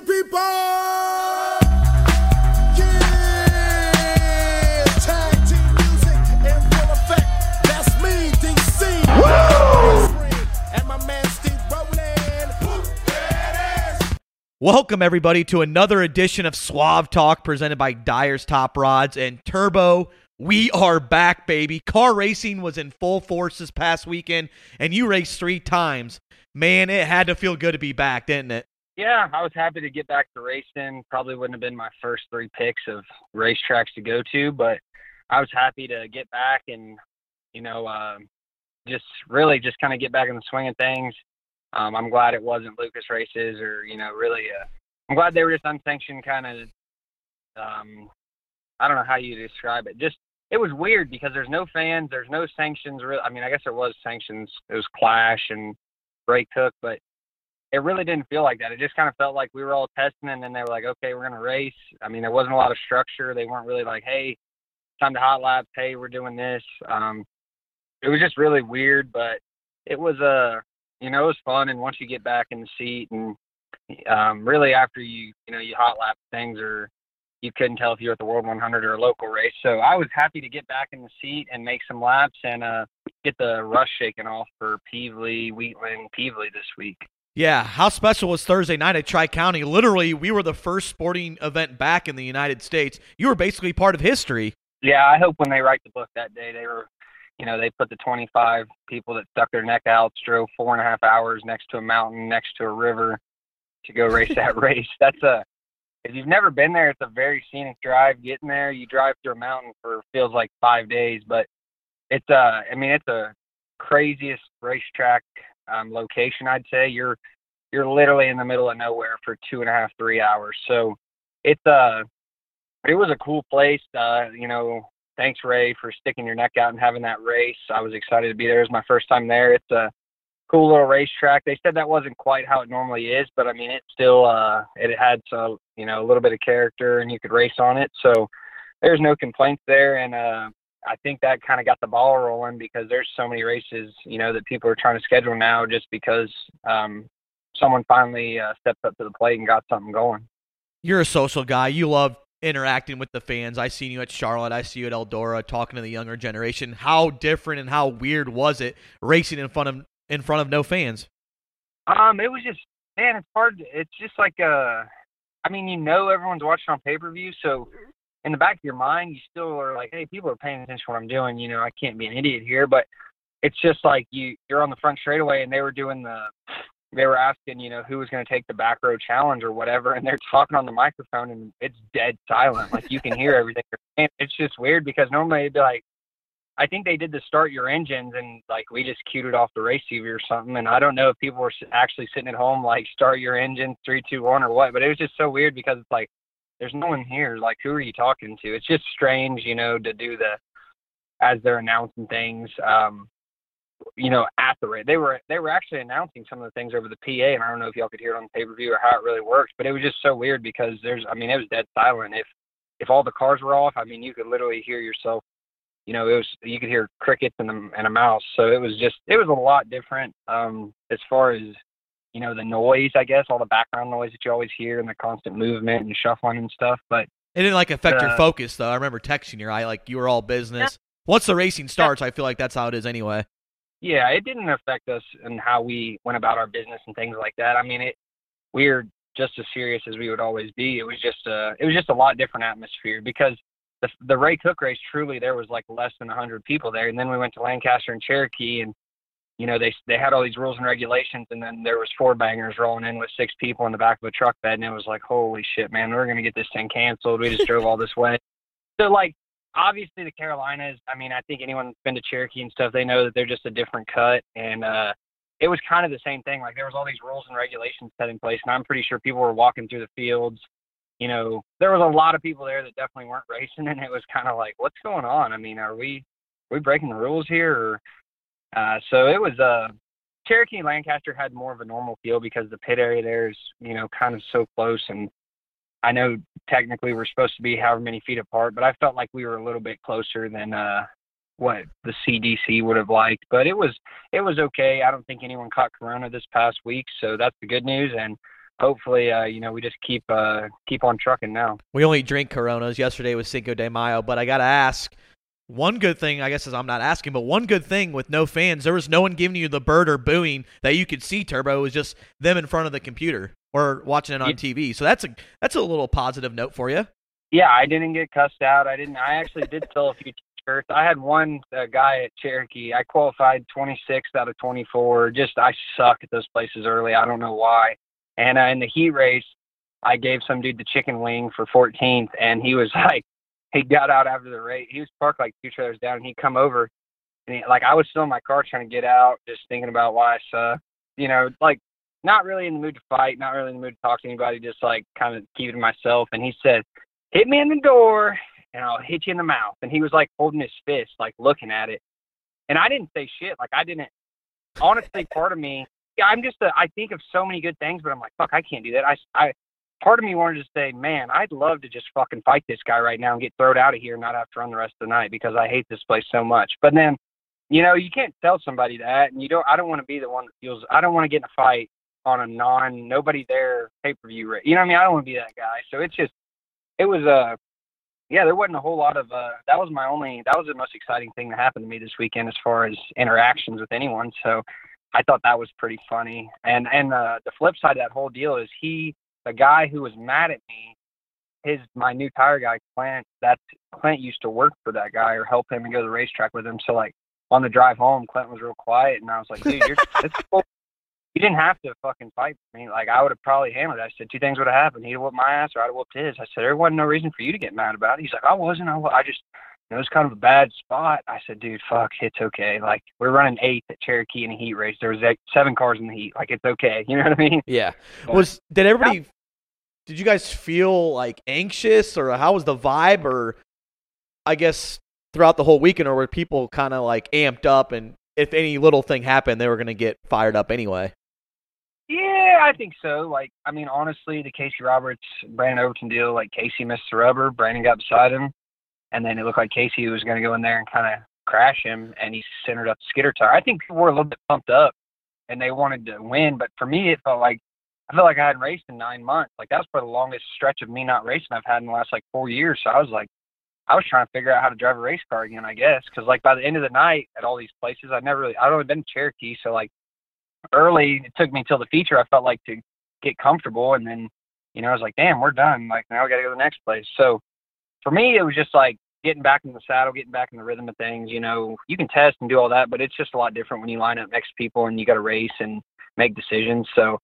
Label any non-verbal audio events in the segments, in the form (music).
me. Welcome, everybody, to another edition of Suave Talk presented by Dyer's Top Rods and Turbo. We are back, baby. Car racing was in full force this past weekend, and you raced three times. Man, it had to feel good to be back, didn't it? Yeah, I was happy to get back to racing. Probably wouldn't have been my first three picks of racetracks to go to, but I was happy to get back and, you know, um, just really just kind of get back in the swing of things. Um, I'm glad it wasn't Lucas races or, you know, really, uh, I'm glad they were just unsanctioned kind of, um, I don't know how you describe it. Just, it was weird because there's no fans, there's no sanctions. Really, I mean, I guess there was sanctions. It was Clash and Ray Cook, but it really didn't feel like that. It just kind of felt like we were all testing, and then they were like, "Okay, we're gonna race." I mean, there wasn't a lot of structure. They weren't really like, "Hey, time to hot lap. Hey, we're doing this." Um, it was just really weird, but it was uh, you know, it was fun. And once you get back in the seat, and um, really after you, you know, you hot lap things, or you couldn't tell if you were at the World 100 or a local race. So I was happy to get back in the seat and make some laps and uh, get the rush shaken off for Pevely, Wheatland, Pevely this week. Yeah, how special was Thursday night at Tri County? Literally, we were the first sporting event back in the United States. You were basically part of history. Yeah, I hope when they write the book that day, they were, you know, they put the 25 people that stuck their neck out, drove four and a half hours next to a mountain, next to a river to go race that (laughs) race. That's a, if you've never been there, it's a very scenic drive. Getting there, you drive through a mountain for feels like five days, but it's uh, I mean, it's a craziest racetrack um, location. I'd say you're you're literally in the middle of nowhere for two and a half, three hours. So it's uh, it was a cool place. Uh, you know, thanks Ray for sticking your neck out and having that race. I was excited to be there. It was my first time there. It's a cool little racetrack. They said that wasn't quite how it normally is, but I mean, it still uh, it had some you know a little bit of character, and you could race on it. So there's no complaints there, and uh, I think that kind of got the ball rolling because there's so many races you know that people are trying to schedule now just because um, someone finally uh, stepped up to the plate and got something going. You're a social guy. You love interacting with the fans. I seen you at Charlotte. I see you at Eldora talking to the younger generation. How different and how weird was it racing in front of in front of no fans? Um, it was just man, it's hard. It's just like uh, I mean, you know, everyone's watching on pay per view, so in the back of your mind, you still are like, hey, people are paying attention to what I'm doing. You know, I can't be an idiot here, but it's just like you you're on the front straightaway, and they were doing the they were asking, you know, who was going to take the back row challenge or whatever, and they're talking on the microphone, and it's dead silent. Like you can hear everything. And it's just weird because normally it'd be like, I think they did the start your engines, and like we just queued it off the race TV or something. And I don't know if people were actually sitting at home like start your engine three, two, one, or what. But it was just so weird because it's like there's no one here. Like who are you talking to? It's just strange, you know, to do the as they're announcing things. Um, you know, at the rate they were they were actually announcing some of the things over the PA, and I don't know if y'all could hear it on the pay per view or how it really works, but it was just so weird because there's I mean it was dead silent. If if all the cars were off, I mean you could literally hear yourself. You know, it was you could hear crickets and a, and a mouse. So it was just it was a lot different um, as far as you know the noise, I guess, all the background noise that you always hear and the constant movement and shuffling and stuff. But It didn't like affect your Uh, focus though. I remember texting you. I like you were all business. Once the racing starts, I feel like that's how it is anyway. yeah, it didn't affect us and how we went about our business and things like that. I mean, it we were just as serious as we would always be. It was just a it was just a lot different atmosphere because the the Ray Cook race truly there was like less than 100 people there, and then we went to Lancaster and Cherokee and you know they they had all these rules and regulations, and then there was four bangers rolling in with six people in the back of a truck bed, and it was like holy shit, man, we're gonna get this thing canceled. We just drove all this way, so like obviously the Carolinas, I mean, I think anyone that's been to Cherokee and stuff, they know that they're just a different cut. And uh it was kind of the same thing. Like there was all these rules and regulations set in place and I'm pretty sure people were walking through the fields. You know, there was a lot of people there that definitely weren't racing (laughs) and it was kind of like, what's going on? I mean, are we are we breaking the rules here or uh so it was uh Cherokee Lancaster had more of a normal feel because the pit area there is, you know, kind of so close and I know technically we're supposed to be however many feet apart, but I felt like we were a little bit closer than uh what the CDC would have liked. But it was it was okay. I don't think anyone caught corona this past week, so that's the good news. And hopefully, uh, you know, we just keep uh, keep on trucking now. We only drink Coronas. Yesterday was Cinco de Mayo, but I gotta ask. One good thing, I guess, is I'm not asking, but one good thing with no fans, there was no one giving you the bird or booing that you could see. Turbo it was just them in front of the computer or watching it on Yeah. TV. So that's a that's a little positive note for you. Yeah, I didn't get cussed out. I didn't. I actually did sell a few t-shirts. I had one uh, guy at Cherokee. I qualified 26th out of 24. Just I suck at those places early. I don't know why. And uh, in the heat race, I gave some dude the chicken wing for 14th, and he was (laughs) like, he got out after the race. He was parked like two trailers down, and he come over, and he, like I was still in my car trying to get out, just thinking about why I suck. You know, like not really in the mood to fight, not really in the mood to talk to anybody, just like kind of keep it to myself. And he said, hit me in the door and I'll hit you in the mouth. And he was like holding his fist, like looking at it. And I didn't say shit. Like I didn't, honestly, part of me, yeah, I'm just, a, I think of so many good things, but I'm like, fuck, I can't do that. I, I, part of me wanted to say, man, I'd love to just fucking fight this guy right now and get thrown out of here and not have to run the rest of the night because I hate this place so much. But then, you know, you can't tell somebody that, and you don't. I don't want to be the one that feels. I don't want to get in a fight on a non nobody there pay per view. You know what I mean? I don't want to be that guy. So it's just, it was uh yeah, there wasn't a whole lot of uh that was my only that was the most exciting thing that happened to me this weekend as far as interactions with anyone. So I thought that was pretty funny. And and uh the flip side of that whole deal is he the guy who was mad at me, his my new tire guy Clint, that Clint used to work for that guy or help him and go to the racetrack with him. So like on the drive home, Clint was real quiet and I was like, dude, you're (laughs) it's cool. You didn't have to fucking fight me. Like I would have probably handled it. I said two things would have happened. He'd have whooped my ass, or I'd have whooped his. I said there wasn't no reason for you to get mad about it. He's like, I wasn't. I, wa- I just, it was kind of a bad spot. I said, dude, fuck, it's okay. Like we're running eighth at Cherokee in a heat race. There was like seven cars in the heat. Like it's okay. (laughs) You know what I mean? Yeah. Was did everybody? Did you guys feel like anxious, or how was the vibe, or I guess throughout the whole weekend, or were people kind of like amped up, and if any little thing happened, they were gonna get fired up anyway? Yeah, I think so. Like, I mean, honestly, the Casey Roberts, Brandon Overton deal, like Casey missed the rubber, Brandon got beside him, and then it looked like Casey was going to go in there and kind of crash him, and he centered up the skidder tire. I think people were a little bit pumped up, and they wanted to win, but for me, it felt like I felt like I hadn't raced in nine months. Like that was probably the longest stretch of me not racing I've had in the last like four years. So I was like, I was trying to figure out how to drive a race car again, I guess, because like by the end of the night at all these places, I'd never really, I'd only been to Cherokee, so like early it took me till the feature I felt like to get comfortable and then you know I was like damn we're done like now we got to go to the next place so for me it was just like getting back in the saddle getting back in the rhythm of things you know you can test and do all that but it's just a lot different when you line up next to people and you got to race and make decisions so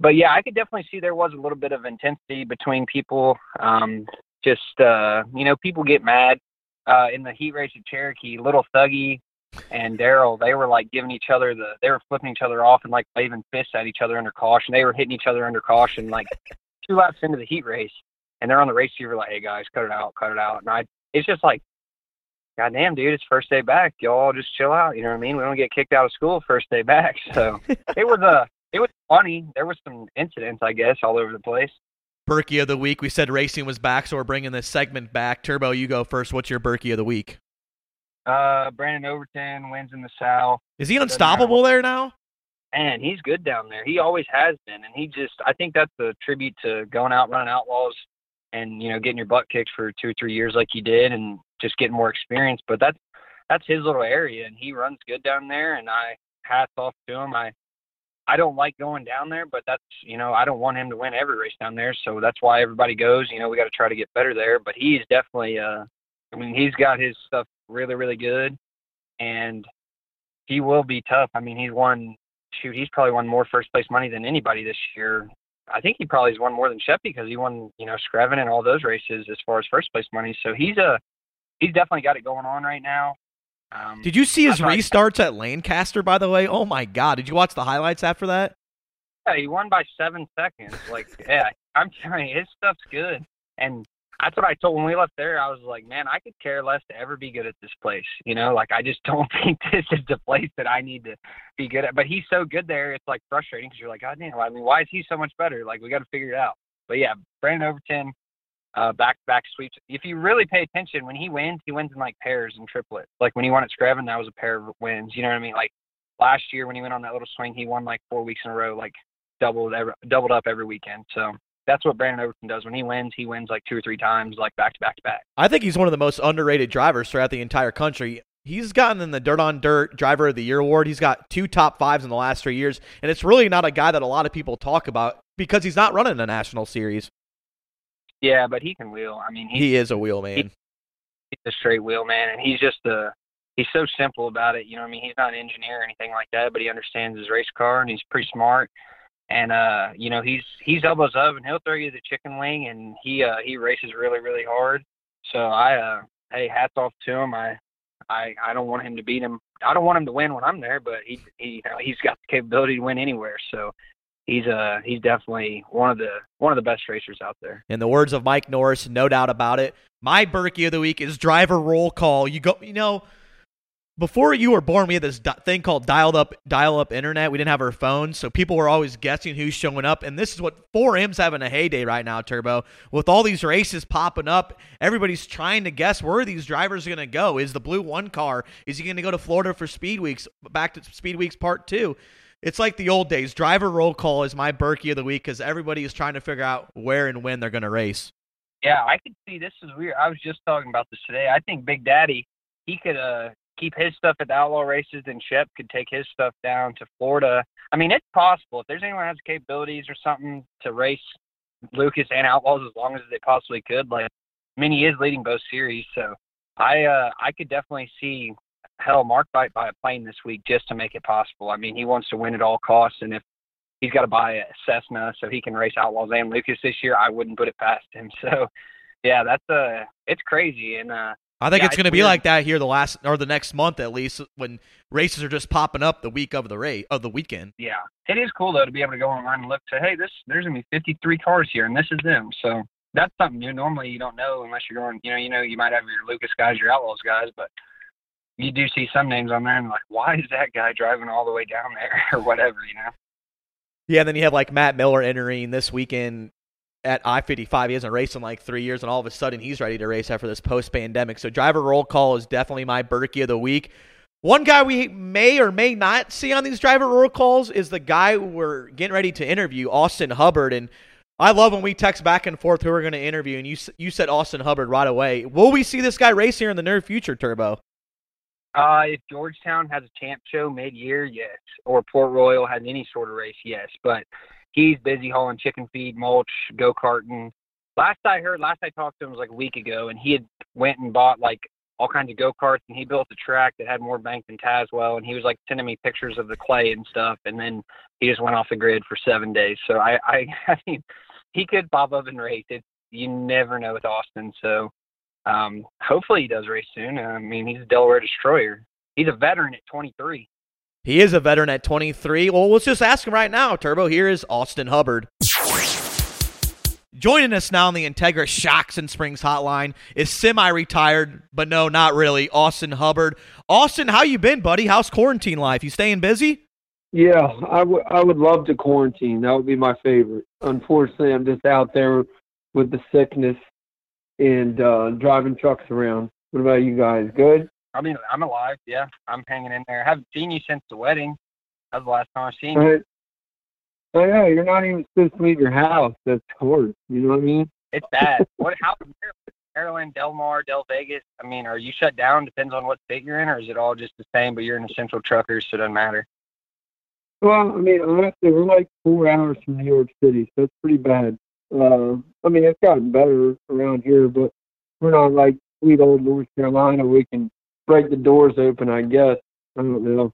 but yeah I could definitely see there was a little bit of intensity between people um just uh you know people get mad uh in the heat race at Cherokee little thuggy and Daryl, they were like giving each other the, they were flipping each other off and like waving fists at each other under caution. They were hitting each other under caution, like two laps into the heat race, and they're on the race receiver like, "Hey guys, cut it out, cut it out." And I, it's just like, goddamn, dude, it's first day back. Y'all just chill out. You know what I mean? We don't get kicked out of school first day back. So it was uh, it was funny. There was some incidents, I guess, all over the place. Berkey of the week. We said racing was back, so we're bringing this segment back. Turbo, you go first. What's your Berkey of the week? Uh, Brandon Overton wins in the South. Is he unstoppable there now? man, he's good down there. He always has been, and he just I think that's a tribute to going out running outlaws and you know getting your butt kicked for two or three years like he did, and just getting more experience. But that's that's his little area, and he runs good down there. And I hats off to him. I I don't like going down there, but that's you know I don't want him to win every race down there, so that's why everybody goes. You know we got to try to get better there. But he's definitely uh I mean he's got his stuff really really good, and he will be tough. I mean he's won shoot, he's probably won more first place money than anybody this year. I think he probably has won more than Shep because he won, you know, Screven and all those races as far as first place money. So he's a he's definitely got it going on right now. Um, Did you see his thought- restarts at Lancaster, by the way? Oh my God. Did you watch the highlights after that? yeah, he won by seven seconds. Like, (laughs) yeah, I'm telling you, his stuff's good. And that's what I told when we left there. I was like, man, I could care less to ever be good at this place. You know, like I just (laughs) don't think this is the place that I need to be good at. But he's so good there, it's like frustrating because you're like, God damn, I mean, why is he so much better? Like, we got to figure it out. But yeah, Brandon Overton, uh, back back sweeps. If you really pay attention, when he wins, he wins in like pairs and triplets. Like when he won at Screven, that was a pair of wins. You know what I mean? Like last year when he went on that little swing, he won like four weeks in a row. Like doubled every, doubled up every weekend. So that's what Brandon Overton does. When he wins, he wins like two or three times, like back to back to back. I think he's one of the most underrated drivers throughout the entire country. He's gotten in the Dirt on Dirt Driver of the Year award. He's got two top fives in the last three years, and it's really not a guy that a lot of people talk about because he's not running a national series. Yeah, but he can wheel. I mean, he, He is a wheel man. he's a straight wheel man, and he's just a he's so simple about it. You know, what I mean, he's not an engineer or anything like that, but he understands his race car, and he's pretty smart. And uh, you know, he's he's elbows up, and he'll throw you the chicken wing, and he uh he races really really hard. So I uh hey, hats off to him. I I I don't want him to beat him. I don't want him to win when I'm there, but he he you know, he's got the capability to win anywhere. So he's uh he's definitely one of the one of the best racers out there. In the words of Mike Norris, no doubt about it. My Berkey of the week is driver roll call. You go, you know, before you were born, we had this thing called dialed up, dial up internet. We didn't have our phones, so people were always guessing who's showing up. And this is what 4M's having a heyday right now, Turbo. With all these races popping up, everybody's trying to guess where these drivers are going to go. Is the blue one car? Is he going to go to Florida for Speed Weeks? Back to Speed Weeks Part Two. It's like the old days. Driver roll call is my Berkey of the week because everybody is trying to figure out where and when they're going to race. Yeah, I can see this is weird. I was just talking about this today. I think Big Daddy he could uh keep his stuff at the outlaw races, and Shep could take his stuff down to Florida. I mean, it's possible if there's anyone who has capabilities or something to race Lucas and Outlaws as long as they possibly could. Like, I mean, he is leading both series, so I uh I could definitely see hell Mark might buy a plane this week just to make it possible. I mean, he wants to win at all costs, and if he's got to buy a Cessna so he can race Outlaws and Lucas this year, I wouldn't put it past him. (laughs) So, yeah, that's uh it's crazy, and uh I think Yeah, it's going to be like that here the last or the next month at least when races are just popping up the week of the race of the weekend. yeah, it is cool though to be able to go online and look say, hey, this there's gonna be 53 cars here, and this is them. So that's something new. Normally you don't know unless you're going. You know, you know, you might have your Lucas guys, your Outlaws guys, but you do see some names on there, and like, why is that guy driving all the way down there (laughs) or whatever? You know. Yeah, and then you have like Matt Miller entering this weekend at I fifty five. He hasn't raced in like three years, and all of a sudden he's ready to race after this post pandemic. So driver roll call is definitely my Berkey of the week. One guy we may or may not see on these driver roll calls is the guy we're getting ready to interview, Austin Hubbard. And I love when we text back and forth who we're going to interview, and you you said Austin Hubbard right away. Will we see this guy race here in the near future, Turbo? Uh, if Georgetown has a champ show mid-year, yes, or Port Royal has any sort of race, yes. But he's busy hauling chicken feed, mulch, go karting. Last I heard, last I talked to him was like a week ago, and he had went and bought like all kinds of go karts, and he built a track that had more bank than Tazewell, and he was like sending me pictures of the clay and stuff, and then he just went off the grid for seven days. So I, I, (laughs) I mean, he could pop up and race. It you never know with Austin, so um, hopefully he does race soon. I mean, he's a Delaware destroyer. He's a veteran at 23. He is a veteran at 23. Well, let's just ask him right now, Turbo. Here is Austin Hubbard. Joining us now on the Integra Shocks and Springs hotline is semi-retired, but no, not really, Austin Hubbard. Austin, how you been, buddy? How's quarantine life? You staying busy? Yeah, I would I would love to quarantine. That would be my favorite. Unfortunately, I'm just out there with the sickness and uh, driving trucks around. What about you guys? Good? I mean, I'm alive. Yeah, I'm hanging in there. I haven't seen you since the wedding. That was the last time I've seen you. Oh yeah, you're not even supposed to leave your house. That's hard. You know what I mean? It's bad. what? How? Maryland, Del Mar, Del Vegas. I mean, are you shut down? Depends on what state you're in, or is it all just the same? But you're in the Central Truckers, so it doesn't matter. Well, I mean, honestly, we're like four hours from New York City, so it's pretty bad. Uh, I mean, it's gotten better around here, but we're not like sweet old North Carolina. We can break the doors open, I guess. I don't know.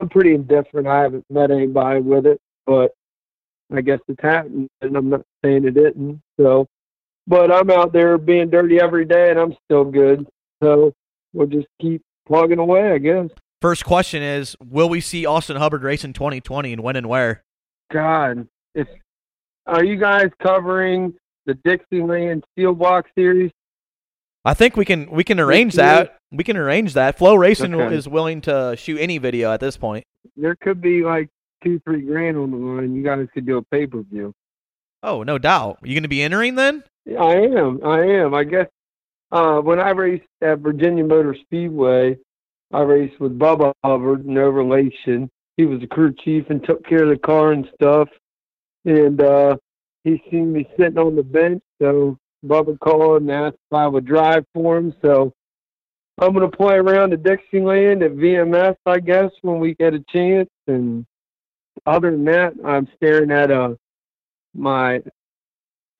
I'm pretty indifferent. I haven't met anybody with it, but I guess it's happened, and I'm not saying it didn't. So, but I'm out there being dirty every day, and I'm still good. So we'll just keep plugging away, I guess. First question is, will we see Austin Hubbard race in 2020 and when and where? God, if are you guys covering the Dixieland Steel Block Series? I think we can we can arrange that. We can arrange that. FloRacing Okay. is willing to shoot any video at this point. There could be like two, three grand on the line. You guys could do a pay per view. Oh, no doubt. You going to be entering then? I am. I am. I guess uh, when I raced at Virginia Motor Speedway, I raced with Bubba Hubbard, no relation. He was the crew chief and took care of the car and stuff. And uh, he seen me sitting on the bench. So Bubba called and asked if I would drive for him. So I'm gonna play around the Dixieland at VMS, I guess, when we get a chance. And other than that, I'm staring at uh my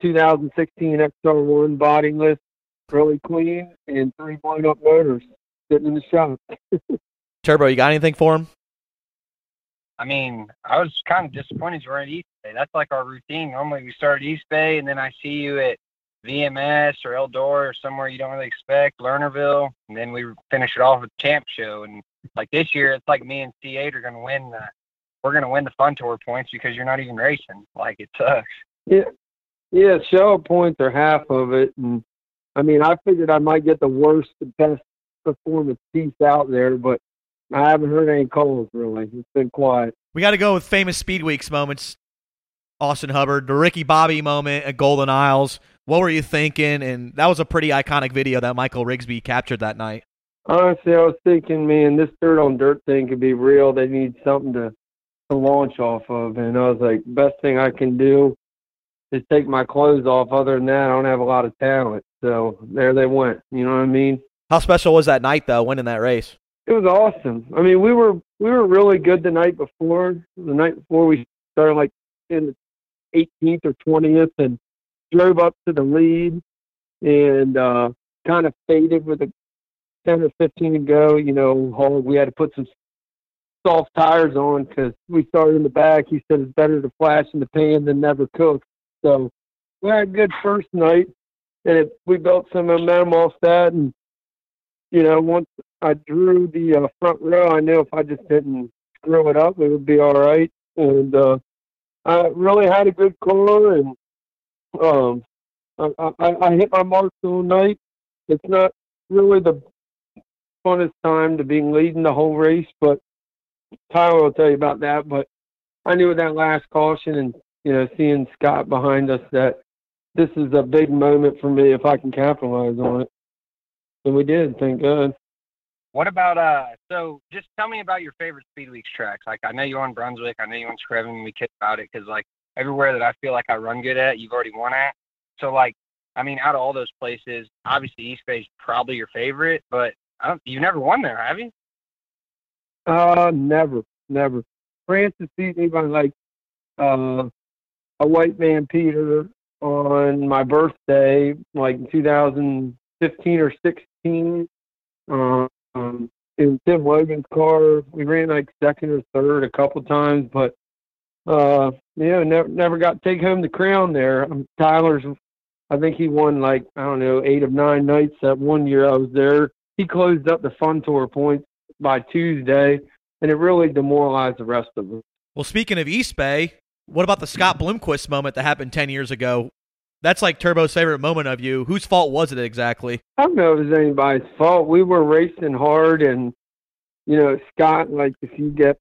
2016 XR1 body list, really clean, and three blown up motors sitting in the shop. (laughs) Turbo, you got anything for him? I mean, I was kind of disappointed you were at East Bay. That's like our routine. Normally we start at East Bay and then I see you at VMS or Eldora or somewhere you don't really expect, Lernerville, and then we finish it off with Champ Show. And like this year, it's like me and C8 are going to win the, we're going to win the fun tour points because you're not even racing. Like it sucks. Yeah, yeah. Show points are half of it, and I mean, I figured I might get the worst, the best performance piece out there, but I haven't heard any calls really. It's been quiet. We got to go with famous Speed Weeks moments. Austin Hubbard, the Ricky Bobby moment at Golden Isles. What were you thinking? And that was a pretty iconic video that Michael Rigsby captured that night. Honestly, I was thinking, man, this dirt on dirt thing could be real. They need something to, to launch off of. And I was like, best thing I can do is take my clothes off. Other than that, I don't have a lot of talent. So there they went. You know what I mean? How special was that night though, winning that race? It was awesome. I mean, we were we were really good the night before. The night before we started like in the 18th or 20th and drove up to the lead and uh, kind of faded with a 10 or 15 to go. You know, we had to put some soft tires on because we started in the back. He said it's better to flash in the pan than never cook. So we had a good first night, and it, we built some momentum off that. And you know, once I drew the uh, front row, I knew if I just didn't screw it up, it would be all right. And uh, I really had a good car, and um, I, I, I hit my marks all night. It's not really the funnest time to be leading the whole race, but Tyler will tell you about that. But I knew with that last caution and you know seeing Scott behind us that this is a big moment for me if I can capitalize on it. And we did, thank God. What about uh? So just tell me about your favorite Speed Weeks tracks. Like I know you're on Brunswick. I know you're on Screven. We kid about it because like everywhere that I feel like I run good at, you've already won at. So like, I mean, out of all those places, obviously East Bay is probably your favorite, but I don't, you've never won there, have you? Uh, never, never. Francis beat me by like uh, a white man Peter on my birthday, like in 2015 or 16. Uh, um, in Tim Logan's car, we ran like second or third a couple times, but uh, yeah, never never got to take home the crown there. Um, Tyler's, I think he won like I don't know eight of nine nights that one year I was there. He closed up the fun tour points by Tuesday, and it really demoralized the rest of them. Well, speaking of East Bay, what about the Scott Bloomquist moment that happened 10 years ago? That's like Turbo's favorite moment of you. Whose fault was it exactly? I don't know if it was anybody's fault. We were racing hard, and you know Scott, like if you get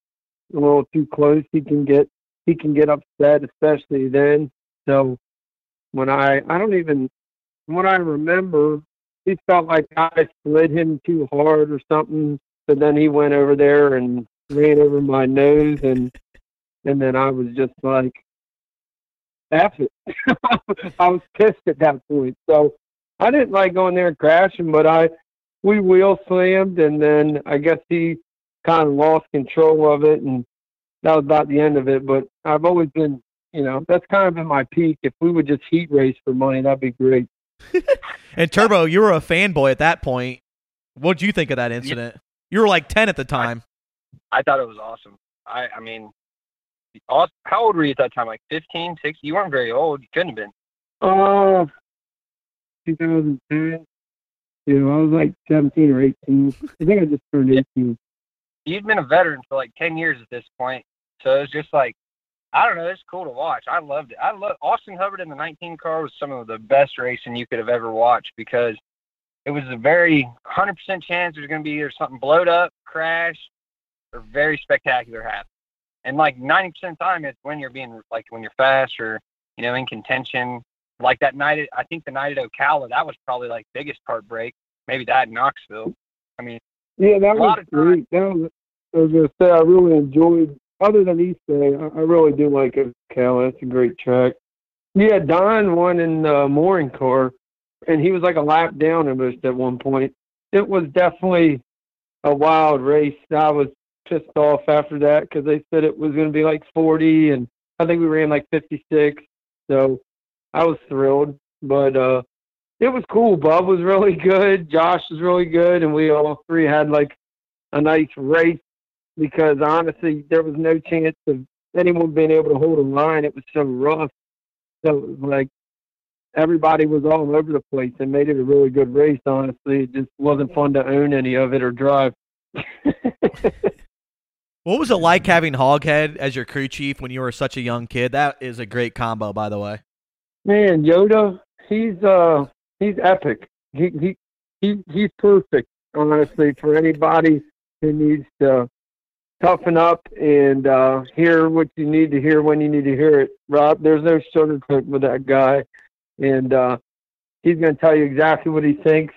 a little too close, he can get he can get upset, especially then. So when I I don't even what I remember, he felt like I slid him too hard or something. So then he went over there and ran over my nose, and and then I was just like, F it. (laughs) I was pissed at that point. So I didn't like going there and crashing, but I we wheel slammed, and then I guess he kind of lost control of it, and that was about the end of it. But I've always been, you know, that's kind of been my peak. If we would just heat race for money, that'd be great. (laughs) And Turbo, you were a fanboy at that point. What'd you think of that incident? You were like 10 at the time. I thought it was awesome. I I mean, aw- how old were you at that time? Like 15, 16? You weren't very old. You couldn't have been. Uh, 2010. You know, I was like 17 or 18. I think I just turned 18. You'd been a veteran for like 10 years at this point. So it was just like, I don't know. It's cool to watch. I loved it. I love Austin Hubbard in the 19 car was some of the best racing you could have ever watched because it was a very 100% chance there's going to be either something blowed up, crash, or very spectacular happen. And like 90% of the time, it's when you're being like when you're fast or you know in contention. Like that night, at, I think the night at Ocala, that was probably like biggest heartbreak. Maybe that in Knoxville. I mean, Yeah, that A lot was great. That was, I was gonna say I really enjoyed other than East Bay, I, I really do like Ocala. It's a great track. Yeah, Don won in the mooring car, and he was like a lap down almost at one point. It was definitely a wild race. I was pissed off after that because they said it was going to be like 40, and I think we ran like 56. So I was thrilled, but uh, it was cool. Bub was really (laughs) good. Josh was really good, and we all three had like a nice race because honestly, there was no chance of anyone being able to hold a line. It was so rough. So it was like everybody was all over the place and made it a really good race. Honestly, it just wasn't fun to own any of it or drive. (laughs) What was it like having Hoghead as your crew chief when you were such a young kid? That is a great combo, by the way. Man, Yoda, he's uh he's epic. He he he he's perfect, honestly, for anybody who needs to toughen up and uh hear what you need to hear when you need to hear it. Rob, there's no sugarcoat with that guy. And uh he's gonna tell you exactly what he thinks.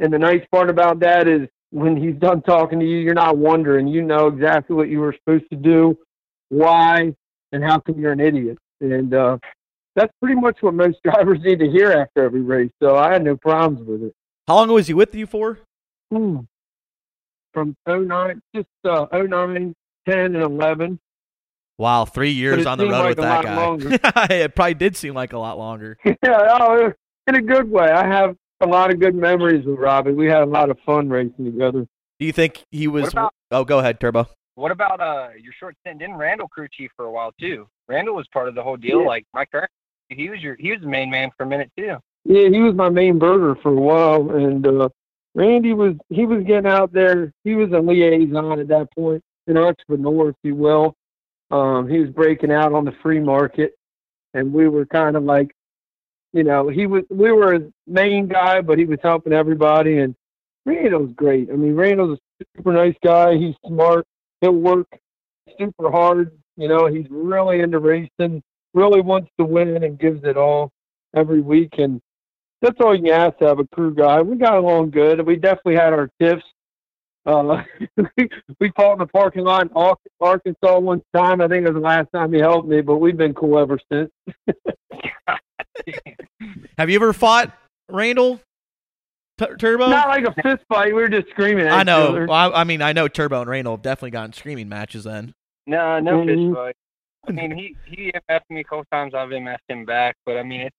And the nice part about that is when he's done talking to you, you're not wondering. You know exactly what you were supposed to do, why, and how come you're an idiot. And uh, that's pretty much what most (laughs) drivers need to hear after every race. So I had no problems with it. How long was he with you for? Hmm. From 09, just uh, 09, 10, and 11. Wow, three years on the road like with that guy. (laughs) it probably did seem like a lot longer. (laughs) yeah, oh, in a good way. I have a lot of good memories with Robbie. We had a lot of fun racing together. Do you think he was? About- oh, go ahead, Turbo. What about uh your short stint? Didn't Randall crew chief for a while too? Randall was part of the whole deal. Yeah. Like my current, he was your he was the main man for a minute too. Yeah, he was my main burger for a while, and uh, Randy was he was getting out there. He was a liaison at that point, an entrepreneur, if you will. Um, he was breaking out on the free market, and we were kind of like, you know, he was we were his main guy, but he was helping everybody. And Randall's great. I mean, Randall's a super nice guy. He's smart. He'll work super hard. You know, he's really into racing. Really wants to win and gives it all every week. And that's all you can ask to have a crew guy. We got along good. We definitely had our tiffs. Uh, (laughs) we fought in the parking lot in Arkansas one time. I think it was the last time he helped me, but we've been cool ever since. (laughs) Have you ever fought Randall T- Turbo? Not like a fist fight. We were just screaming at I each know. other. Well, I, I mean, I know Turbo and Randall have definitely gotten screaming matches. Then No, no Mhm. fish fight. I mean, he he MF'd me a couple times. I've MF'd him back, but I mean, it's.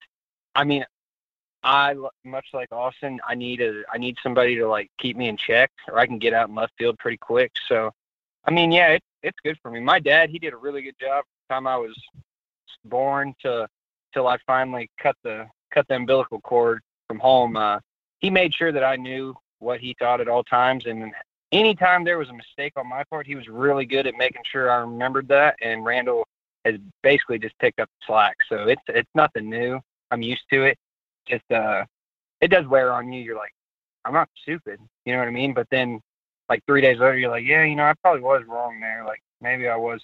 I mean, I much like Austin. I need a I need somebody to like keep me in check, or I can get out in left field pretty quick. So, I mean, yeah, it, it's good for me. My dad, he did a really good job from the time I was born to till I finally cut the cut the umbilical cord from home. Uh, he made sure that I knew what he thought at all times, and anytime there was a mistake on my part, he was really good at making sure I remembered that. And Randall has basically just picked up the slack. So it's it's nothing new. I'm used to it. Just uh, it does wear on you. You're like, I'm not stupid. You know what I mean? But then, like three days later, you're like, yeah, you know, I probably was wrong there. Like maybe I was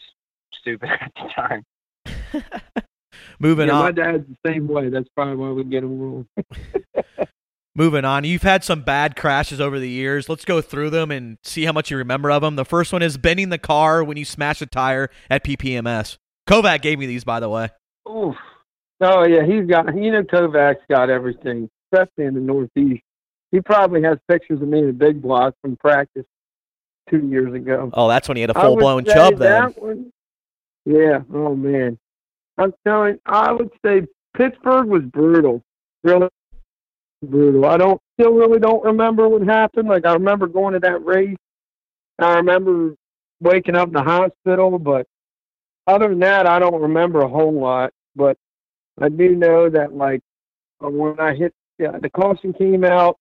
stupid (laughs) at the time. (laughs) moving yeah, my on, dad's the same way. That's probably why we get along. (laughs) moving on. You've had some bad crashes over the years. Let's go through them and see how much you remember of them. The first one is bending the car when you smash a tire at PPMS. Kovac gave me these, by the way. Oof. Oh yeah, he's got. You know, Kovac's got everything, especially in the Northeast. He probably has pictures of me in a big block from practice two years ago. Oh, that's when he had a full blown chub. Then that one- yeah. Oh man. I'm telling. I would say Pittsburgh was brutal. Really brutal. I don't still really don't remember what happened. Like I remember going to that race. I remember waking up in the hospital, but other than that, I don't remember a whole lot. But I do know that like when I hit yeah, the caution came out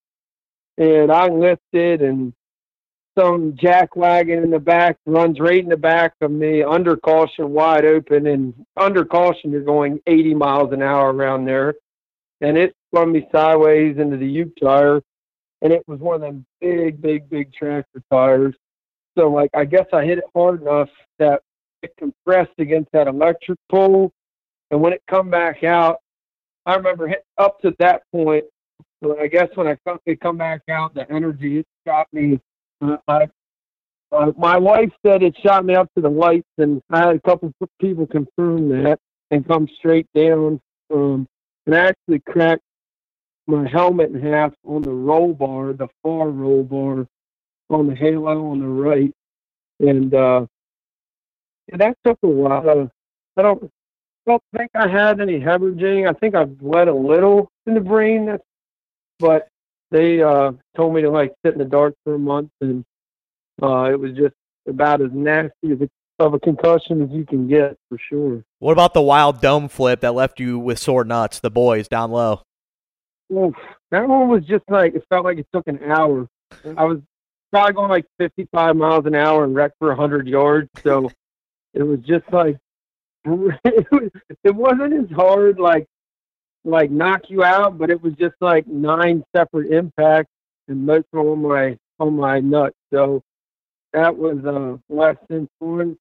and I lifted and some jack wagon in the back runs right in the back of me under caution wide open and under caution you're going 80 miles an hour around there. And it spun me sideways into the Uke tire and it was one of them big big big tractor tires. So like I guess I hit it hard enough that it compressed against that electric pole. And when it come back out I remember hit up to that point so I guess when I come, it come back out the energy it shot me I Uh, my wife said it shot me up to the lights, and I had a couple people confirm that and come straight down. Um, and I actually cracked my helmet in half on the roll bar, the far roll bar on the halo on the right. And uh, yeah, that took a while. I don't, don't think I had any hemorrhaging. I think I bled a little in the brain, but they uh, told me to like sit in the dark for a month, and uh, it was just about as nasty as a, of a concussion as you can get for sure. What about the wild dome flip that left you with sore nuts? The boys down low. Oof, that one was just like it felt like it took an hour. I was probably going like 55 miles an hour and wrecked for 100 yards, so (laughs) it was just like (laughs) it, was, it wasn't as hard like like knock you out, but it was just like nine separate impacts and most of on my on my nuts. So that was uh, less fun.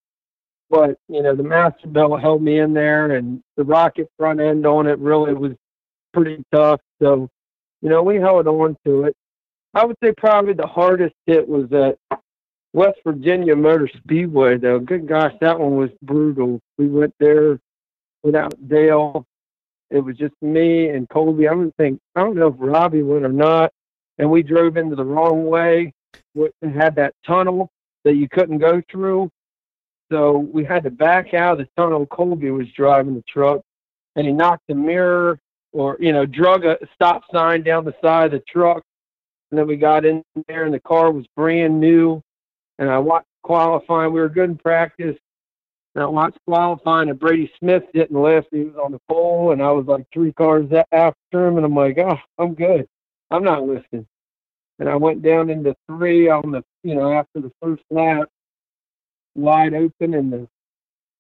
But you know the master belt held me in there, and the rocket front end on it really was pretty tough. So you know we held on to it. I would say probably the hardest hit was at West Virginia Motor Speedway, though. Good gosh, that one was brutal. We went there without Dale. It was just me and Colby. I don't think I don't know if Robbie went or not. And we drove into the wrong way. It had that tunnel that you couldn't go through. So we had to back out of the tunnel. Colby was driving the truck, and he knocked the mirror or you know drug a stop sign down the side of the truck. And then we got in there, and the car was brand new. And I watched qualifying. We were good in practice. I watched qualifying, and Brady Smith didn't lift. He was on the pole, and I was like three cars after him. And I'm like, oh, I'm good. I'm not lifting. And I went down into three on the, you know, after the first lap, wide open, and the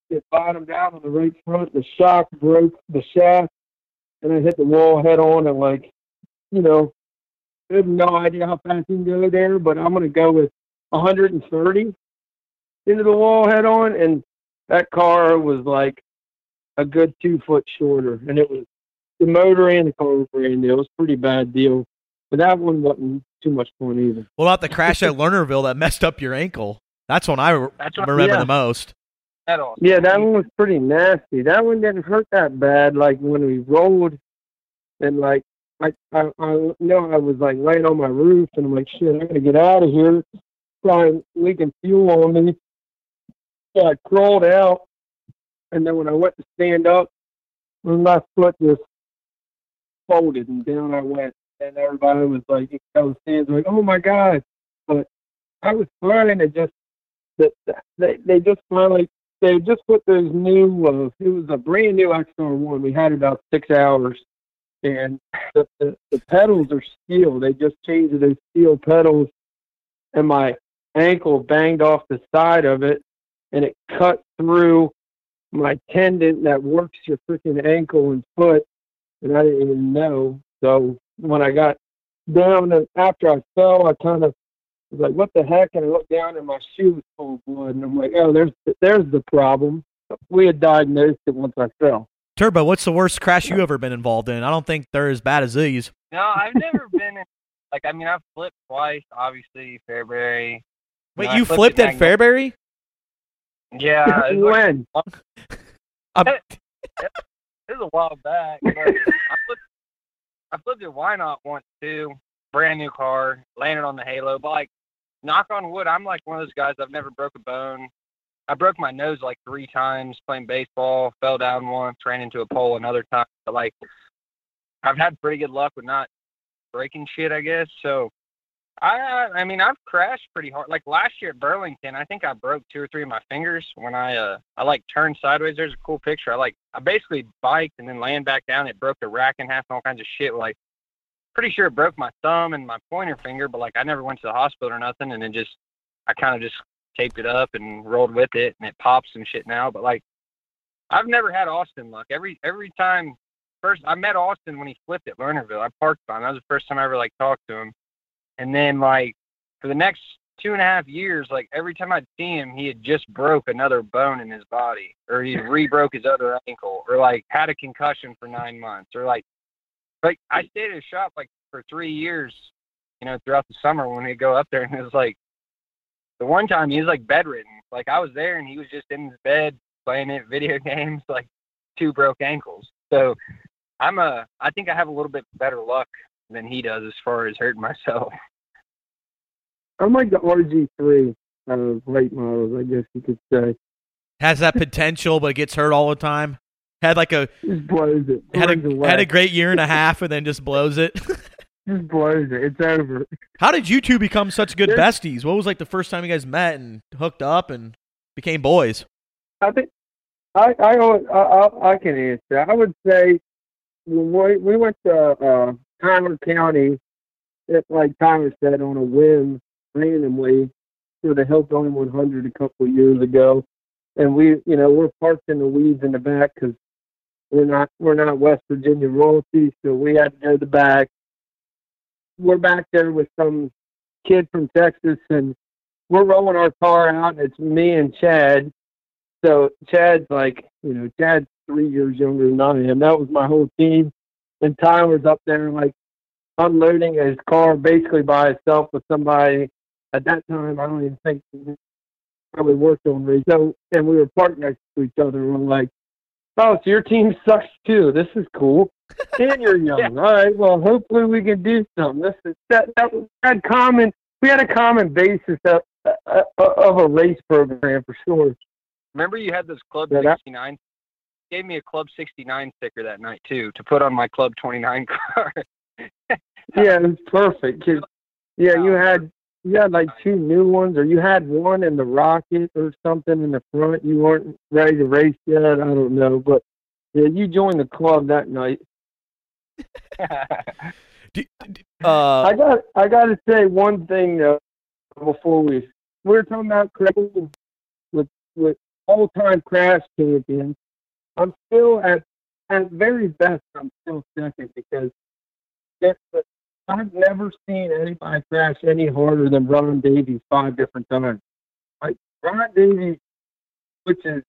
it bottomed out on the right front. The shock broke the shaft, and I hit the wall head on. And like, you know, I have no idea how fast you can go there, but I'm going to go with 130 into the wall head on, and that car was like a good two foot shorter, and it was the motor and the car were brand new. It was a pretty bad deal, but that one wasn't too much fun either. What about the crash at Lernerville that messed up your ankle? That's one I That's what- remember yeah. the most. That all. Yeah, that one was pretty nasty. That one didn't hurt that bad. Like when we rolled, and like I, I, I know I was like laying on my roof, and I'm like, shit, I gotta get out of here. Trying leaking fuel on me. So I crawled out, and then when I went to stand up, my left foot just folded, and down I went. And everybody was like, could tell stands like, oh my god! But I was fine. It just that they they just finally they just put those new. Uh, it was a brand new XR one. We had it about six hours, and the, the the pedals are steel. They just changed those steel pedals, and my ankle banged off the side of it, and it cut through my tendon that works your freaking ankle and foot, and I didn't even know. So when I got down and after I fell, I kind of was like, "What the heck?" And I looked down, and my shoe was full of blood, and I'm like, "Oh, there's there's the problem." We had diagnosed it once I fell. Turbo, what's the worst crash you ever been involved in? I don't think they're as bad as these. No, I've (laughs) never been in. Like, I mean, I've flipped twice. Obviously, Fairbury. Wait, No, I you flipped flipped at at Fairbury? Yeah, it was, like, when? Um, (laughs) it was a while back. But I flipped. I flipped at Why Not once too. Brand new car, landed on the Halo. But like, knock on wood, I'm like one of those guys. I've never broke a bone. I broke my nose like three times playing baseball. Fell down once, ran into a pole another time. But like, I've had pretty good luck with not breaking shit, I guess. So, I I mean I've crashed pretty hard. Like last year at Burlington, I think I broke two or three of my fingers when I uh I like turned sideways. There's a cool picture. I like I basically biked and then landed back down. It broke the rack in half and all kinds of shit. Like pretty sure it broke my thumb and my pointer finger, but like I never went to the hospital or nothing. And then just I kind of just taped it up and rolled with it, and it pops and shit now. But like I've never had Austin luck. Every every time first I met Austin when he flipped at Lernerville. I parked by him. That was the first time I ever like talked to him. And then like for the next two and a half years, like every time I'd see him, he had just broke another bone in his body, or he re-broke his other ankle, or like had a concussion for nine months, or like, like I stayed at his shop like for three years, you know, throughout the summer when we go up there, and it was like, the one time he was like bedridden. Like I was there and he was just in his bed playing it video (laughs) games, like two broke ankles. So I'm a I think I have a little bit better luck than he does as far as hurting myself. I'm like the RG3 of late models, I guess you could say. Has that potential, but gets hurt all the time. Had like a Just blows it. had a had a great year and a half, and then just blows it. (laughs) Just blows it. It's over. How did you two become such good There's- besties? What was like the first time you guys met and hooked up and became boys? I think I I I, I, I can answer. I would say we we went to uh, Tyler County, it, like Tyler said, on a whim randomly for the Hillbilly 100 a couple years ago, and we you know we're parked in the weeds in the back because we're not we're not West Virginia royalty, so we had to go to the back. We're back there with some kid from Texas, and we're rolling our car out, and it's me and Chad. So Chad's like, you know, Chad's three years younger than I am. That was my whole team. And Tyler's up there like unloading his car basically by himself with somebody. At that time, I don't even think he probably worked on. So, and we were parked next to each other. And we're like, oh, so your team sucks too. This is cool. (laughs) And you're young. All right. Well, hopefully we can do something. This is that that was had common. We had a common basis of, uh, of a race program for sure. Remember you had those Club that- 69? Gave me a Club 69 sticker that night too to put on my Club 29 (laughs) car. Yeah, it was perfect. yeah, you had you had like two new ones, or you had one in the rocket or something in the front. You weren't ready to race yet. I don't know, but yeah, you joined the club that night. (laughs) D- d- (laughs) uh, I got I got to say one thing though before we we were talking about crashes with with all time crash champions. I'm still at at very best I'm still second because it, I've never seen anybody crash any harder than Ron Davis five different times. Like Ron Davis, which is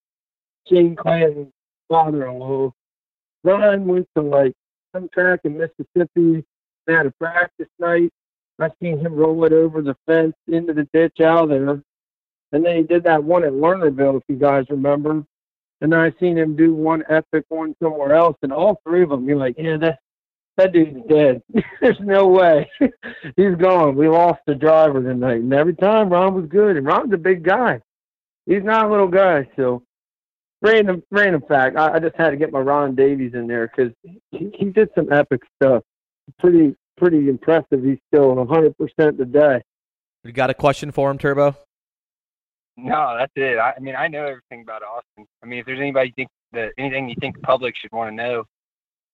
Shane Clanton's father-in-law. Ron went to like some track in Mississippi they had a practice night. I seen him roll it over the fence into the ditch out there. And then he did that one at Lernerville, if you guys remember. And then I seen him do one epic one somewhere else. And all three of them, you're like, yeah, that that dude's dead. (laughs) There's no way. (laughs) He's gone. We lost the driver tonight. And every time Ron was good. And Ron's a big guy. He's not a little guy. So random random fact. I, I just had to get my Ron Davis in there because he, he did some epic stuff pretty pretty impressive. He's still 100% today. you got a question for him, Turbo? no, that's it. I, I mean, I know everything about Austin. I mean, if there's anybody you think that anything you think the public should want to know,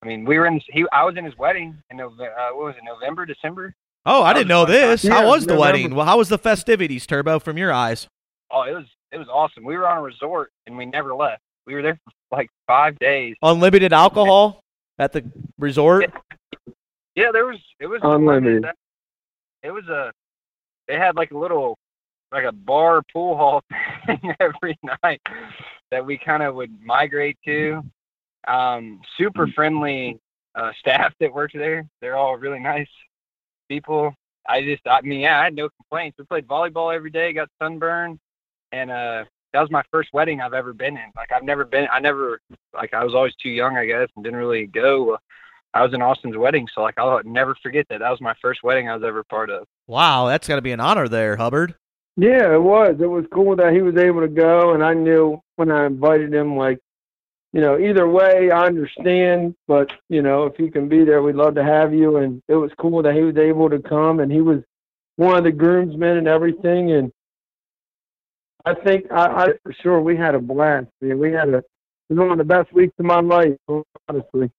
I mean, we were in. He, I was in his wedding in November. Uh, what was it? November, December? Oh, I That didn't know was a fun this. time. How Yeah, was the November. wedding? Well, how was the festivities, Turbo, from your eyes? Oh, it was it was awesome. We were on a resort and we never left. We were there for like five days. Unlimited alcohol at the resort? Yeah, there was it was Unlimited. It was a they had like a little like a bar pool hall (laughs) thing every night that we kind of would migrate to. Um, super friendly uh, (laughs) staff that worked there. They're all really nice people. I just I mean yeah, I had no complaints. We played volleyball every day, got sunburned, and uh that was my first wedding I've ever been in. Like I've never been I never like I was always too young I guess and didn't really go. I was in Austin's wedding, so like I'll never forget that. That was my first wedding I was ever part of. Wow, that's got to be an honor there, Hubbard. Yeah, it was. It was cool that he was able to go, and I knew when I invited him, like, you know, either way, I understand, but you know, if you can be there, we'd love to have you. And it was cool that he was able to come, and he was one of the groomsmen and everything. And I think I, I for sure we had a blast. Man, we had a it was one of the best weeks of my life, honestly.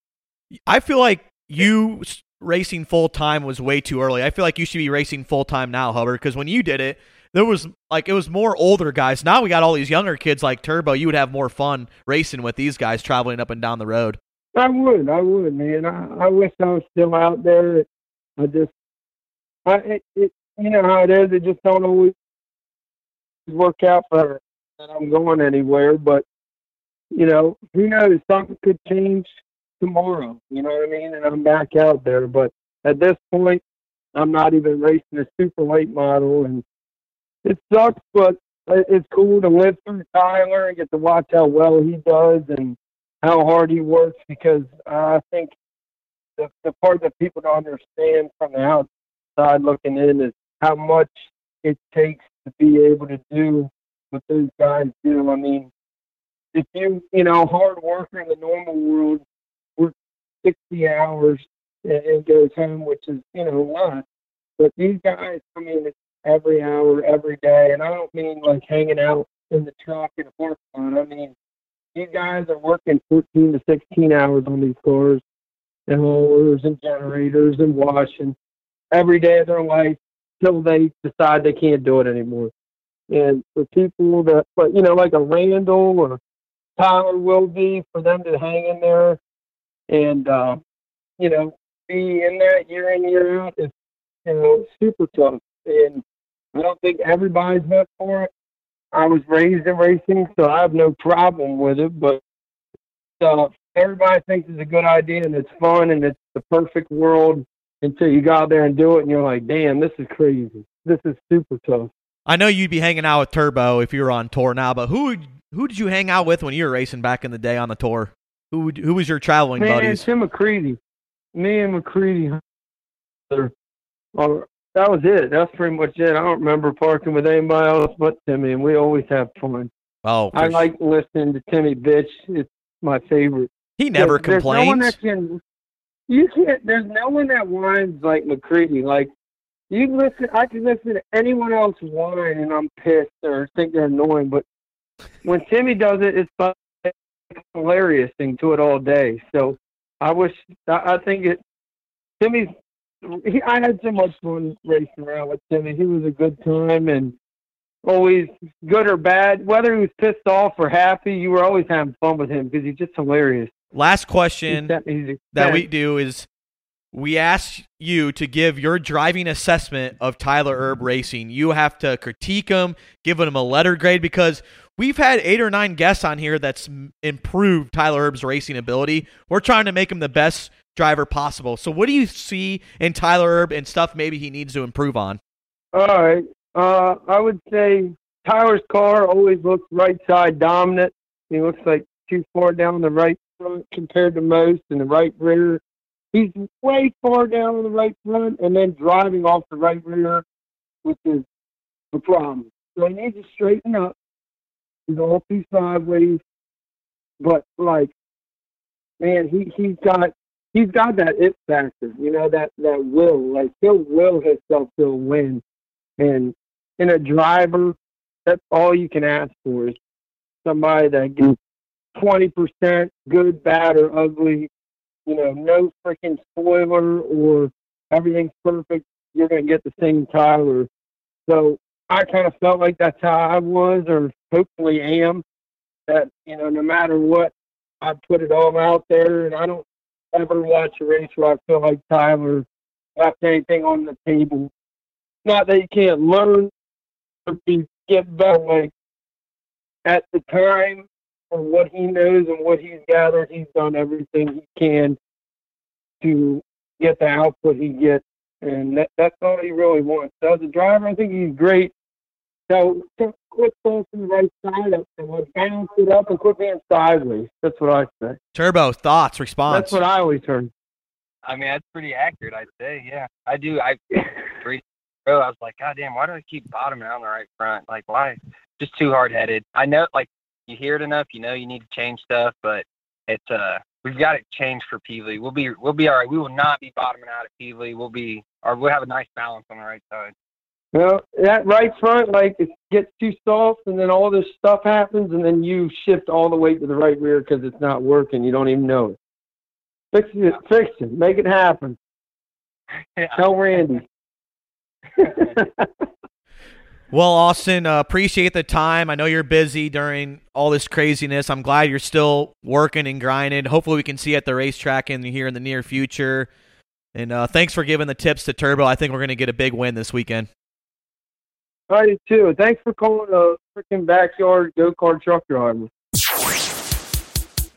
I feel like you racing full time was way too early. I feel like you should be racing full time now, Hubbard, because when you did it, there was like it was more older guys. Now we got all these younger kids like Turbo. You would have more fun racing with these guys traveling up and down the road. I would, I would, man. I, I wish I was still out there. I just, I, it, it, you know how it is. It just don't always work out for that I'm going anywhere. But you know, who knows? Something could change tomorrow. You know what I mean? And I'm back out there. But at this point, I'm not even racing a super late model, and it sucks, but it's cool to live through Tyler and get to watch how well he does and how hard he works because I think the the part that people don't understand from the outside looking in is how much it takes to be able to do what those guys do. I mean, if you you know hard worker in the normal world works sixty hours and, and goes home, which is you know a lot. But these guys, I mean, it's every hour, every day, and I don't mean like hanging out in the truck in a parking lot. I mean, these guys are working 14 to 16 hours on these cars, and haulers and generators and washing every day of their life till they decide they can't do it anymore. And for people that, but you know, like a Randall or Tyler will be, for them to hang in there and, uh, you know, be in that year in, year out is, you know, super tough. And I don't think everybody's meant for it. I was raised in racing, so I have no problem with it, but uh, everybody thinks it's a good idea and it's fun and it's the perfect world until you go out there and do it and you're like, damn, this is crazy. This is super tough. I know you'd be hanging out with Turbo if you were on tour now, but who who did you hang out with when you were racing back in the day on the tour? Who would- who was your traveling Man, buddies? Tim McCreadie. Me and McCreadie. Or, or, that was it. That's pretty much it. I don't remember parking with anybody else but Timmy, and we always have fun. Oh, I like listening to Timmy bitch. It's my favorite. he never There- there's No one complains. that can, you can't. There's no one that whines like McCreadie. Like you listen, I can listen to anyone else whine, and I'm pissed or think they're annoying. But when Timmy does it, it's hilarious thing to it all day. So I wish. I, I think it. Timmy's. He, I had so much fun racing around with Timmy. He was a good time and always good or bad. Whether he was pissed off or happy, you were always having fun with him because he's just hilarious. Last question He's that- he's that we do is we ask you to give your driving assessment of Tyler Erb Racing. You have to critique him, give him a letter grade because we've had eight or nine guests on here that's improved Tyler Erb's racing ability. We're trying to make him the best driver possible. So, what do you see in Tyler Erb and stuff maybe he needs to improve on? All right. Uh, I would say Tyler's car always looks right side dominant. He looks like too far down the right front compared to most, and the right rear. He's way far down on the right front, and then driving off the right rear, which is a problem. So he needs to straighten up. He's all too sideways, but like, man, he he's got he's got that it factor. You know that that will. Like he'll will himself to win. And in a driver, that's all you can ask for is somebody that gets twenty percent good, bad, or ugly. You know, no freaking spoiler or everything's perfect. You're gonna get the same Tyler. So I kind of felt like that's how I was, or hopefully am. That you know, no matter what, I put it all out there, and I don't ever watch a race where I feel like Tyler left anything on the table not that you can't learn or be get better. Like at the time, for what he knows and what he's gathered, he's done everything he can to get the output he gets, and that, that's all he really wants. So as a driver, I think he's great. So quit going to the right side up and like balance it up and quit being sideways. That's what I say. Turbo, thoughts, response. That's what I always heard. I mean, that's pretty accurate, I'd say. Yeah, I do. I (laughs) three row. I was like, God damn, why do I keep bottoming out on the right front? Like, why? Just too hard headed. I know, like, you hear it enough, you know, you need to change stuff, but it's uh, we've got to change for Pevely. We'll be, we'll be all right. We will not be bottoming out at Pevely. We'll be, or we'll have a nice balance on the right side. Well, that right front, like it gets too soft, and then all this stuff happens, and then you shift all the weight to the right rear because it's not working. You don't even know it. Fix it, fix it, make it happen. Tell Randy. (laughs) Well, Austin, uh, appreciate the time. I know you're busy during all this craziness. I'm glad you're still working and grinding. Hopefully, we can see you at the racetrack in here in the near future. And uh, thanks for giving the tips to Turbo. I think we're going to get a big win this weekend. I do too. Thanks for calling a freaking backyard go kart truck driver.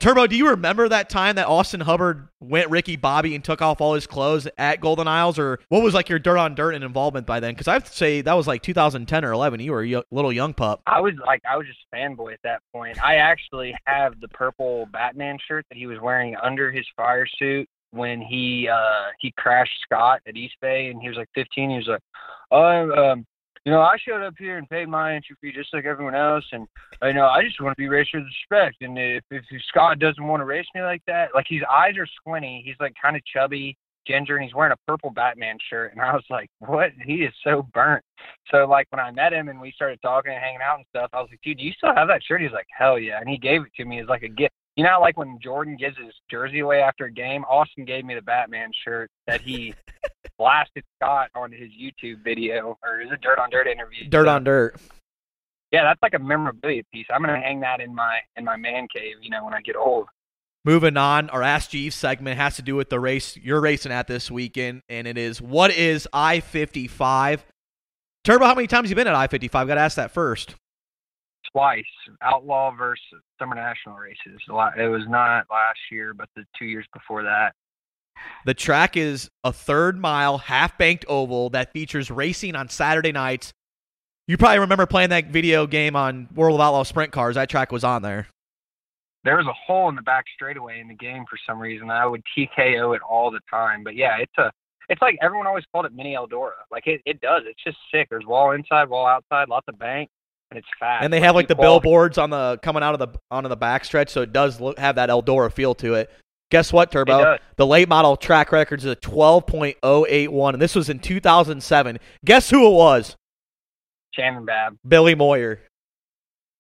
Turbo, do you remember that time that Austin Hubbard went Ricky Bobby and took off all his clothes at Golden Isles, or what was like your dirt on dirt and involvement by then? Because I have to say that was like 2010 or 11. You were a little young pup. I was like, I was just fanboy at that point. I actually have the purple Batman shirt that he was wearing under his fire suit when he uh he crashed Scott at East Bay, and he was like 15. He was like, "Oh, um, you know, I showed up here and paid my entry fee just like everyone else, and uh, you know, I just want to be raced with respect. And if, if Scott doesn't want to race me like that, like his eyes are squinty, he's like kind of chubby, ginger, and he's wearing a purple Batman shirt. And I was like, what? He is so burnt. So like when I met him and we started talking and hanging out and stuff, I was like, dude, do you still have that shirt? He's like, hell yeah, and he gave it to me as like a gift. You know, like when Jordan gives his jersey away after a game, Austin gave me the Batman shirt that he blasted Scott on his YouTube video or is it Dirt on Dirt interview? Dirt on dirt. Yeah, that's like a memorabilia piece. I'm gonna hang that in my in my man cave. You know, when I get old. Moving on, our Ask Jeeves segment has to do with the race you're racing at this weekend, and it is what is I 55? Turbo, how many times you been at I 55? Got to ask that first. Twice, Outlaw versus Summer National races. A lot- It was not last year, but the two years before that. The track is a third mile, half banked oval that features racing on Saturday nights. You probably remember playing that video game on World of Outlaw Sprint Cars. That track was on there. There was a hole in the back straightaway in the game for some reason. I would TKO it all the time. But yeah, it's a it's like everyone always called it mini Eldora. Like it, it does. It's just sick. There's wall inside, wall outside, lots of bank, and it's fast. And they have like the billboards on the coming out of the onto the back stretch, so it does look, have that Eldora feel to it. Guess what, Turbo? The late model track record is a 12.081, and this was in 2007. Guess who it was? Shannon Babb. Billy Moyer.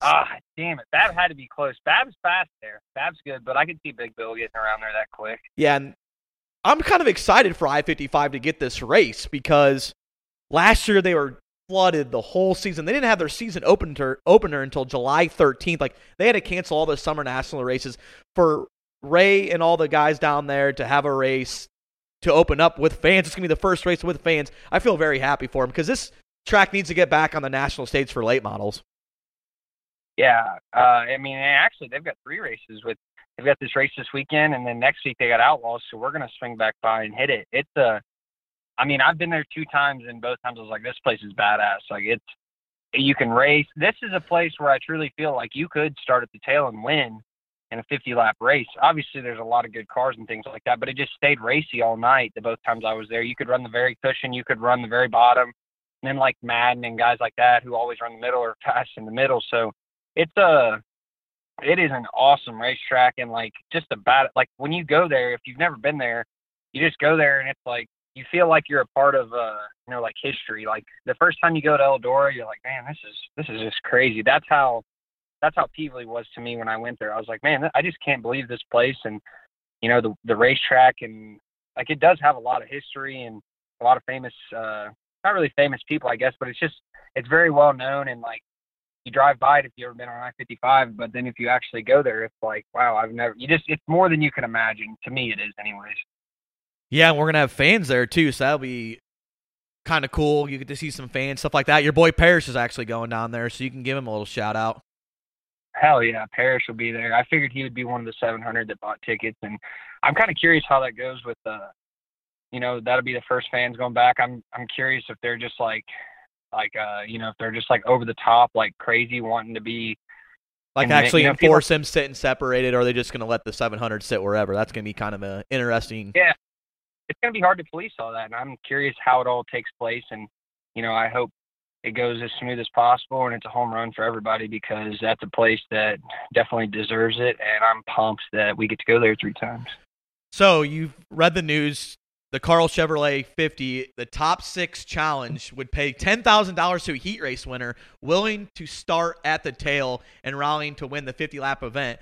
Ah, damn it. Babb had to be close. Babb's fast there. Babb's good, but I could see Big Bill getting around there that quick. Yeah, and I'm kind of excited for I-55 to get this race because last year they were flooded the whole season. They didn't have their season opener opener until July 13th. Like they had to cancel all the summer national races for Ray and all the guys down there to have a race to open up with fans. It's gonna be the first race with fans. I feel very happy for him because this track needs to get back on the national stage for late models. Yeah, uh, I mean, actually, they've got three races with. They've got this race this weekend, and then next week they got Outlaws. So we're gonna swing back by and hit it. It's a, I mean, I've been there two times, and both times I was like, this place is badass. Like it's, you can race. This is a place where I truly feel like you could start at the tail and win in a 50 lap race. Obviously, there's a lot of good cars and things like that, but it just stayed racy all night. The both times I was there, you could run the very cushion, you could run the very bottom, and then like Madden and guys like that who always run the middle or (laughs) fast in the middle. So it's a it is an awesome racetrack and like just about like when you go there if you've never been there you just go there and it's like you feel like you're a part of uh you know like history like the first time you go to eldora you're like man this is this is just crazy that's how that's how Pevely was to me when i went there i was like man i just can't believe this place and you know the the racetrack and like it does have a lot of history and a lot of famous uh not really famous people i guess but it's just it's very well known and like you drive by it if you've ever been on I-55, but then if you actually go there, it's like, wow, I've never. You just, it's more than you can imagine. To me, it is, anyways. Yeah, and we're gonna have fans there too, so that'll be kind of cool. You get to see some fans, stuff like that. Your boy Parrish is actually going down there, so you can give him a little shout out. Hell yeah, Parrish will be there. I figured he would be one of the 700 that bought tickets, and I'm kind of curious how that goes with, uh, you know, that'll be the first fans going back. I'm, I'm curious if they're just like, like, uh, you know, if they're just like over the top, like crazy, wanting to be Like And, actually you know, people- enforce him sitting separated, or are they just gonna let the 700 sit wherever? That's gonna be kind of a interesting. Yeah. it's going to be hard to police all that. And I'm curious how it all takes place. And, you know, I hope it goes as smooth as possible and it's a home run for everybody because that's a place that definitely deserves it. And I'm pumped that we get to go there three times. So you've read the news. The Carl Chevrolet 50, the top six challenge would pay $10,000 to a heat race winner willing to start at the tail and rallying to win the 50 lap event.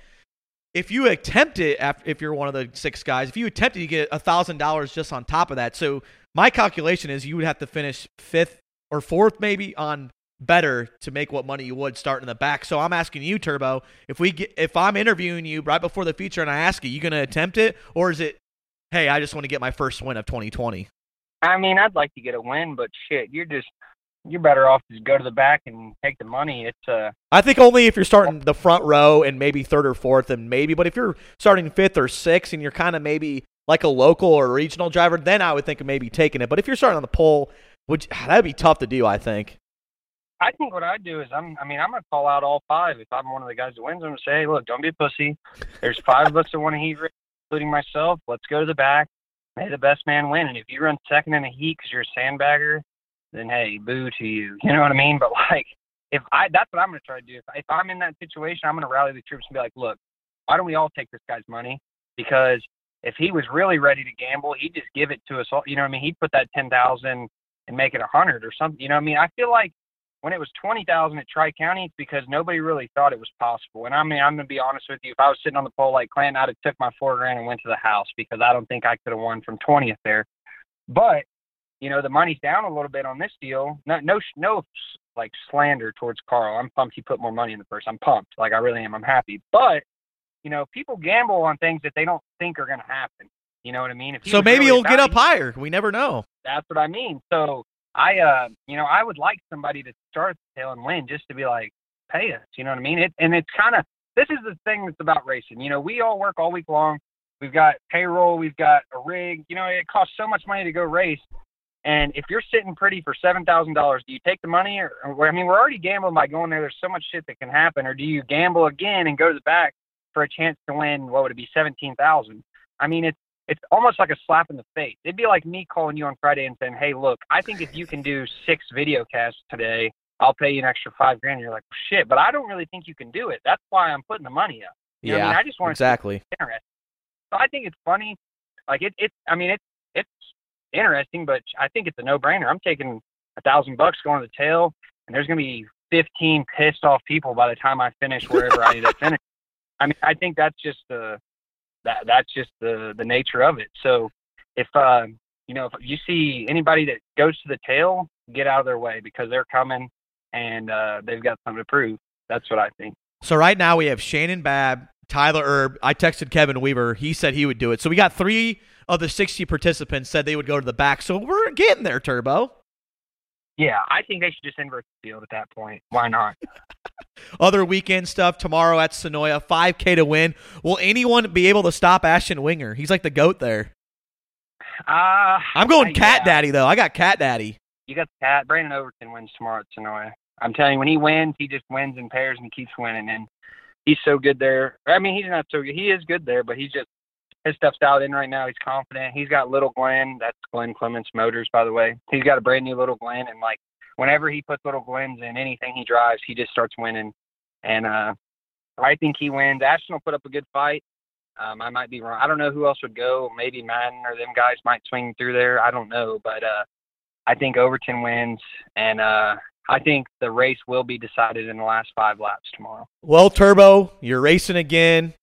If you attempt it, if you're one of the six guys, if you attempt it, you get $1,000 just on top of that. So my calculation is you would have to finish fifth or fourth, maybe on better to make what money you would starting in the back. So I'm asking you, Turbo, if we get, if I'm interviewing you right before the feature and I ask you, you going to attempt it, or is it hey, I just want to get my first win of 2020. I mean, I'd like to get a win, but shit, you're just you're better off to go to the back and take the money. It's uh, I think only if you're starting the front row and maybe third or fourth, and maybe. But if you're starting fifth or sixth, and you're kind of maybe like a local or regional driver, then I would think of maybe taking it. But if you're starting on the pole, which (sighs) that'd be tough to do, I think. I think what I'd do is I'm. I mean, I'm gonna call out all five. If I'm one of the guys that wins, I'm gonna say, hey, look, don't be a pussy. There's five of us that want a heat race, including myself. Let's go to the back. May the best man win. And if you run second in a heat because you're a sandbagger, then hey, boo to you. (laughs) You know what I mean? But like, if I, that's what I'm gonna try to do. If, if I'm in that situation, I'm gonna rally the troops and be like, look, why don't we all take this guy's money? Because if he was really ready to gamble, he'd just give it to us all. You know what I mean? He'd put that ten thousand and make it a hundred or something. You know I mean? I feel like when it was twenty thousand at Tri County, it's because nobody really thought it was possible. And I mean, I'm gonna be honest with you. If I was sitting on the pole like Clanton, I'd have took my four grand and went to the house because I don't think I could have won from twentieth there. But you know, the money's down a little bit on this deal. No, no, no, like slander towards Carl. I'm pumped he put more money in the purse. I'm pumped, like I really am. I'm happy. But you know, people gamble on things that they don't think are gonna happen. You know what I mean? If So maybe really he'll get up higher. We never know. that's what I mean. So I, uh, you know, I would like somebody to start the tail and win just to be like, pay us. You know what I mean? It, and it's kind of this is the thing that's about racing. You know, we all work all week long. We've got payroll. We've got a rig. You know, it costs so much money to go race. And if you're sitting pretty for seven thousand dollars, do you take the money, or, or I mean, we're already gambling by going there. There's so much shit that can happen, or do you gamble again and go to the back for a chance to win? What would it be, seventeen thousand? I mean, it's it's almost like a slap in the face. It'd be like me calling you on Friday and saying, "Hey, look, I think if you can do six video casts today, I'll pay you an extra five grand." And you're like, "Shit," but I don't really think you can do it. That's why I'm putting the money up. You know I yeah, mean, I just want exactly. to interesting. So I think it's funny. Like it, it's. I mean, it's it's interesting, but I think it's a no-brainer. I'm taking a thousand bucks going to the tail, and there's gonna be 15 pissed off people by the time I finish wherever I need to (laughs) finish. I mean, I think that's just the that that's just the the nature of it. So if uh, you know if you see anybody that goes to the tail, get out of their way because they're coming and uh, they've got something to prove. That's what I think. So right now we have Shannon Babb, Tyler Erb. I texted Kevin Weaver. He said he would do it. So we got three of the 60 participants said they would go to the back. So we're getting there, Turbo. Yeah, I think they should just invert the field at that point. Why not? Other weekend stuff tomorrow at Senoia, 5K to win. Will anyone be able to stop Ashton Winger? He's like the goat there. Uh, I'm going uh, Cat yeah. Daddy though. I got Cat Daddy. You got the cat. Brandon Overton wins tomorrow at Senoia. I'm telling you, when he wins, he just wins in pairs and keeps winning. And he's so good there. I mean, he's not so good. He is good there, but he's just his stuff's dialed in right now. He's confident. He's got little Glenn. That's Glenn Clements Motors, by the way. He's got a brand new little Glenn, and like whenever he puts little Glens in anything he drives, he just starts winning. And uh, I think he wins. Ashton will put up a good fight. Um, I might be wrong. I don't know who else would go. Maybe Madden or them guys might swing through there. I don't know, but uh, I think Overton wins, and uh, I think the race will be decided in the last five laps tomorrow. Well, Turbo, you're racing again.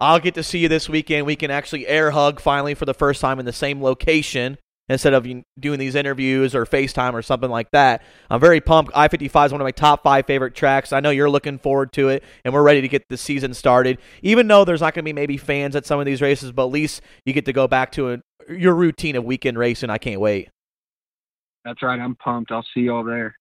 I'll get to see you this weekend. We can actually air hug finally for the first time in the same location instead of doing these interviews or FaceTime or something like that. I'm very pumped. I 55 is one of my top five favorite tracks. I know you're looking forward to it, and we're ready to get the season started. Even though there's not going to be maybe fans at some of these races, but at least you get to go back to a, your routine of weekend racing. I can't wait. That's right. I'm pumped. I'll see you all there.